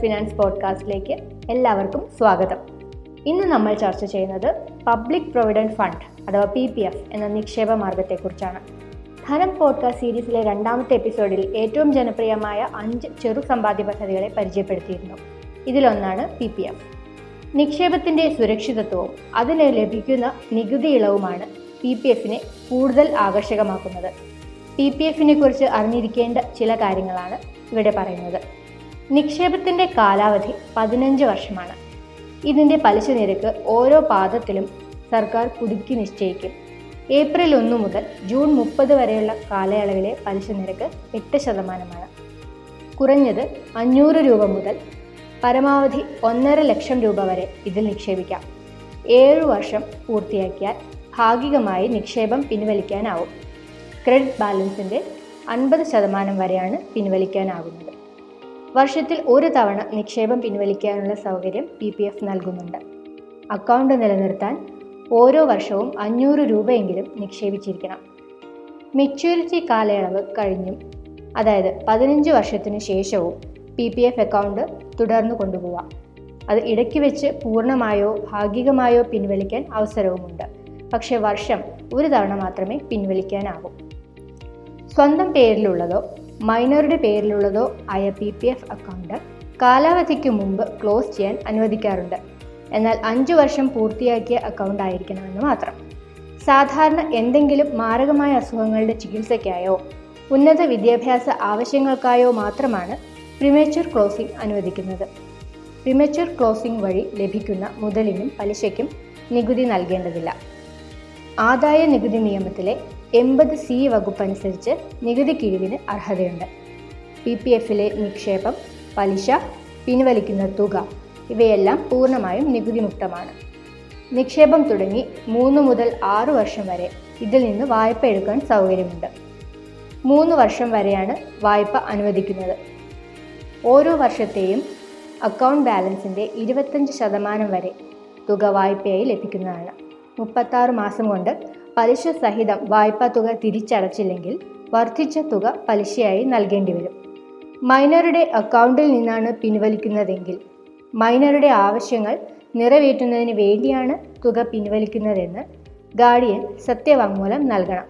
Finance പോഡ്കാസ്റ്റിലേക്ക് എല്ലാവർക്കും സ്വാഗതം. ഇന്ന് നമ്മൾ ചർച്ച ചെയ്യുന്നത് പബ്ലിക് പ്രൊവിഡന്റ് ഫണ്ട് അഥവാ പി പി എഫ് എന്ന നിക്ഷേപ മാർഗത്തെക്കുറിച്ചാണ് ധനം പോഡ്കാസ്റ്റ് സീരീസിലെ രണ്ടാമത്തെ എപ്പിസോഡിൽ ഏറ്റവും ജനപ്രിയമായ അഞ്ച് ചെറു സമ്പാദ്യ പദ്ധതികളെ പരിചയപ്പെടുത്തിയിരുന്നു. ഇതിലൊന്നാണ് പി പി എഫ്. നിക്ഷേപത്തിന്റെ സുരക്ഷിതത്വവും അതിന് ലഭിക്കുന്ന നികുതി ഇളവുമാണ് പി പി എഫിനെ കൂടുതൽ ആകർഷകമാക്കുന്നത്. പി പി എഫിനെ കുറിച്ച് അറിഞ്ഞിരിക്കേണ്ട ചില കാര്യങ്ങളാണ് ഇവിടെ പറയുന്നത്. നിക്ഷേപത്തിന്റെ കാലാവധി പതിനഞ്ച് വർഷമാണ്. ഇതിന്റെ പലിശ നിരക്ക് ഓരോ പാദത്തിലും സർക്കാർ പുതുക്കി നിശ്ചയിക്കും. ഏപ്രിൽ ഒന്ന് മുതൽ ജൂൺ മുപ്പത് വരെയുള്ള കാലയളവിലെ പലിശ നിരക്ക് എട്ട് ശതമാനമാണ്. കുറഞ്ഞത് അഞ്ഞൂറ് രൂപ മുതൽ പരമാവധി ഒന്നര ലക്ഷം രൂപ വരെ ഇതിൽ നിക്ഷേപിക്കാം. ഏഴു വർഷം പൂർത്തിയാക്കിയാൽ ഭാഗികമായി നിക്ഷേപം പിൻവലിക്കാനാവും. ക്രെഡിറ്റ് ബാലൻസിന്റെ അൻപത് ശതമാനം വരെയാണ് പിൻവലിക്കാനാകുന്നത്. വർഷത്തിൽ ഒരു തവണ നിക്ഷേപം പിൻവലിക്കാനുള്ള സൗകര്യം പി പി എഫ് നൽകുന്നുണ്ട്. അക്കൗണ്ട് നിലനിർത്താൻ ഓരോ വർഷവും അഞ്ഞൂറ് രൂപയെങ്കിലും നിക്ഷേപിച്ചിരിക്കണം. മെച്യൂരിറ്റി കാലയളവ് കഴിഞ്ഞും അതായത് പതിനഞ്ച് വർഷത്തിന് ശേഷവും പി പി എഫ് അക്കൗണ്ട് തുടർന്ന് കൊണ്ടുപോവാം. അത് ഇടയ്ക്ക് വെച്ച് പൂർണമായോ ഭാഗികമായോ പിൻവലിക്കാൻ അവസരവുമുണ്ട്. പക്ഷേ വർഷം ഒരു തവണ മാത്രമേ പിൻവലിക്കാനാകൂ. സ്വന്തം പേരിലുള്ളതോ മൈനറുടെ പേരിലുള്ളതോ ആയ പി പി എഫ് അക്കൗണ്ട് കാലാവധിക്ക് മുമ്പ് ക്ലോസ് ചെയ്യാൻ അനുവദിക്കാറുണ്ട്. എന്നാൽ അഞ്ചു വർഷം പൂർത്തിയാക്കിയ അക്കൗണ്ട് ആയിരിക്കണമെന്ന് മാത്രം. സാധാരണ എന്തെങ്കിലും മാരകമായ അസുഖങ്ങളുടെ ചികിത്സയ്ക്കായോ ഉന്നത വിദ്യാഭ്യാസ ആവശ്യങ്ങൾക്കായോ മാത്രമാണ് പ്രിമേച്ചർ ക്ലോസിംഗ് അനുവദിക്കുന്നത്. പ്രിമേച്ചർ ക്ലോസിംഗ് വഴി ലഭിക്കുന്ന മുതലിനും പലിശയ്ക്കും നികുതി നൽകേണ്ടതില്ല. ആദായ നികുതി നിയമത്തിലെ എൺപത് സി വകുപ്പ് അനുസരിച്ച് നികുതി കിഴിവിന് അർഹതയുണ്ട്. പി പി എഫിലെ നിക്ഷേപം പലിശ പിൻവലിക്കുന്ന തുക ഇവയെല്ലാം പൂർണമായും നികുതി മുക്തമാണ് നിക്ഷേപം തുടങ്ങി മൂന്ന് മുതൽ ആറു വർഷം വരെ ഇതിൽ നിന്ന് വായ്പ എടുക്കാൻ സൗകര്യമുണ്ട്. മൂന്ന് വർഷം വരെയാണ് വായ്പ അനുവദിക്കുന്നത്. ഓരോ വർഷത്തെയും അക്കൗണ്ട് ബാലൻസിന്റെ ഇരുപത്തഞ്ച് ശതമാനം വരെ തുക വായ്പയായി ലഭിക്കുന്നതാണ്. മുപ്പത്താറ് മാസം കൊണ്ട് പലിശ സഹിതം വായ്പാ തുക തിരിച്ചടച്ചില്ലെങ്കിൽ വർദ്ധിച്ച തുക പലിശയായി നൽകേണ്ടി വരും. മൈനറുടെ അക്കൗണ്ടിൽ നിന്നാണ് പിൻവലിക്കുന്നതെങ്കിൽ മൈനറുടെ ആവശ്യങ്ങൾ നിറവേറ്റുന്നതിന് വേണ്ടിയാണ് തുക പിൻവലിക്കുന്നതെന്ന് ഗാർഡിയൻ സത്യവാങ്മൂലം നൽകണം.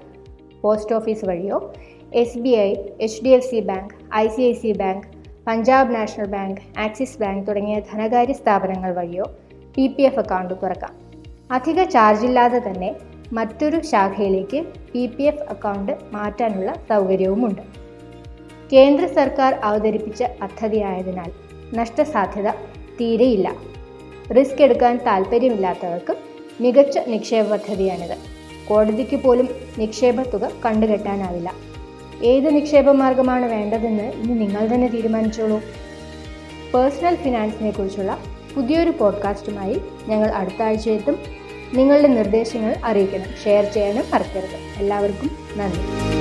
പോസ്റ്റ് ഓഫീസ് വഴിയോ S B I H D F C bank I C I C bank Punjab National Bank Axis Bank തുടങ്ങിയ ധനകാര്യ സ്ഥാപനങ്ങൾ വഴിയോ പി പി എഫ് അക്കൗണ്ട് തുറക്കാം. അധിക ചാർജില്ലാതെ തന്നെ മറ്റൊരു ശാഖയിലേക്ക് പി പി എഫ് അക്കൗണ്ട് മാറ്റാനുള്ള സൗകര്യവുമുണ്ട്. കേന്ദ്ര സർക്കാർ അവതരിപ്പിച്ച പദ്ധതിയായതിനാൽ നഷ്ടസാധ്യത തീരെയില്ല. റിസ്ക് എടുക്കാൻ താല്പര്യമില്ലാത്തവർക്ക് മികച്ച നിക്ഷേപ പദ്ധതിയാണിത്. കോടതിക്ക് പോലും നിക്ഷേപ തുക കണ്ടുകെട്ടാനാവില്ല. ഏത് നിക്ഷേപ മാർഗമാണ് വേണ്ടതെന്ന് ഇനി നിങ്ങൾ തന്നെ തീരുമാനിച്ചോളൂ. പേഴ്സണൽ ഫിനാൻസിനെ കുറിച്ചുള്ള പുതിയൊരു പോഡ്കാസ്റ്റുമായി ഞങ്ങൾ അടുത്ത ആഴ്ച എത്തും നിങ്ങളുടെ നിർദ്ദേശങ്ങൾ അറിയിക്കണം. ഷെയർ ചെയ്യാനും മറക്കരുത്. എല്ലാവർക്കും നന്ദി.